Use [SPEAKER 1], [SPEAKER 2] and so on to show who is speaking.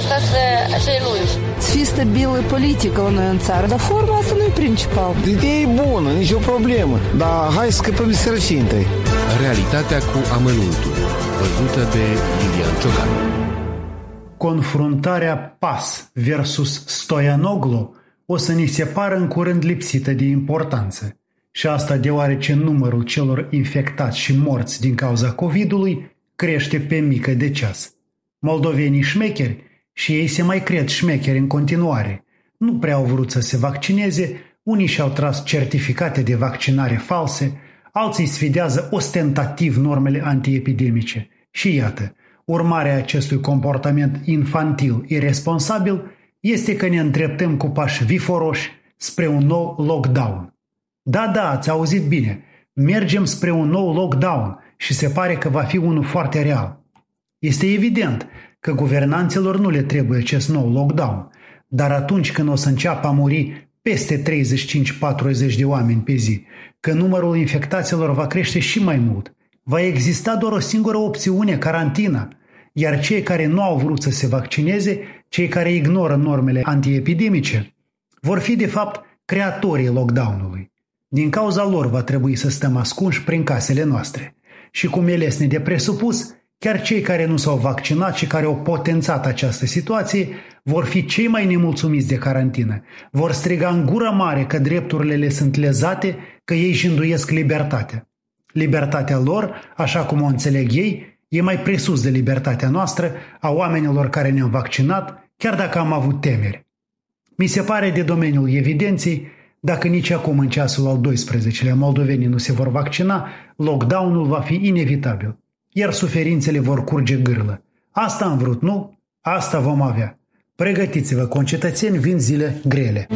[SPEAKER 1] să așa e lungi. Să fii stabilă politică la noi în țară, dar forma asta nu e principal.
[SPEAKER 2] Ideea e bună, nicio problemă, dar hai scăpăm de sărăcie.
[SPEAKER 3] Realitatea cu amănuntul, văzută de Lilian Ciocan.
[SPEAKER 4] Confruntarea PAS versus Stoianoglu o să ni se pară în curând lipsită de importanță. Și asta deoarece numărul celor infectați și morți din cauza COVID-ului crește pe mică de ceas. Moldovenii șmecheri și ei se mai cred șmecheri în continuare. Nu prea au vrut să se vaccineze, unii și-au tras certificate de vaccinare false, alții sfidează ostentativ normele antiepidemice. Și iată, urmarea acestui comportament infantil irresponsabil este că ne îndreptăm cu pași viforoși spre un nou lockdown. Da, da, ați auzit bine, mergem spre un nou lockdown și se pare că va fi unul foarte real. Este evident că guvernanților nu le trebuie acest nou lockdown, dar atunci când o să înceapă a muri peste 35-40 de oameni pe zi, că numărul infectaților va crește și mai mult, va exista doar o singură opțiune, carantina, iar cei care nu au vrut să se vaccineze, cei care ignoră normele antiepidemice, vor fi de fapt creatorii lockdown-ului. Din cauza lor va trebui să stăm ascunși prin casele noastre. Și cum el este de presupus, Chiar cei care nu s-au vaccinat și care au potențat această situație vor fi cei mai nemulțumiți de carantină. Vor striga în gură mare că drepturile le sunt lezate, că ei își înduiesc libertatea. Libertatea lor, așa cum o înțeleg ei, e mai presus de libertatea noastră a oamenilor care ne-au vaccinat, chiar dacă am avut temeri. Mi se pare de domeniul evidenței, dacă nici acum în ceasul al 12-lea moldovenii nu se vor vaccina, lockdown-ul va fi inevitabil iar suferințele vor curge gârlă. Asta am vrut, nu? Asta vom avea. Pregătiți-vă, concetățeni, vin zile grele.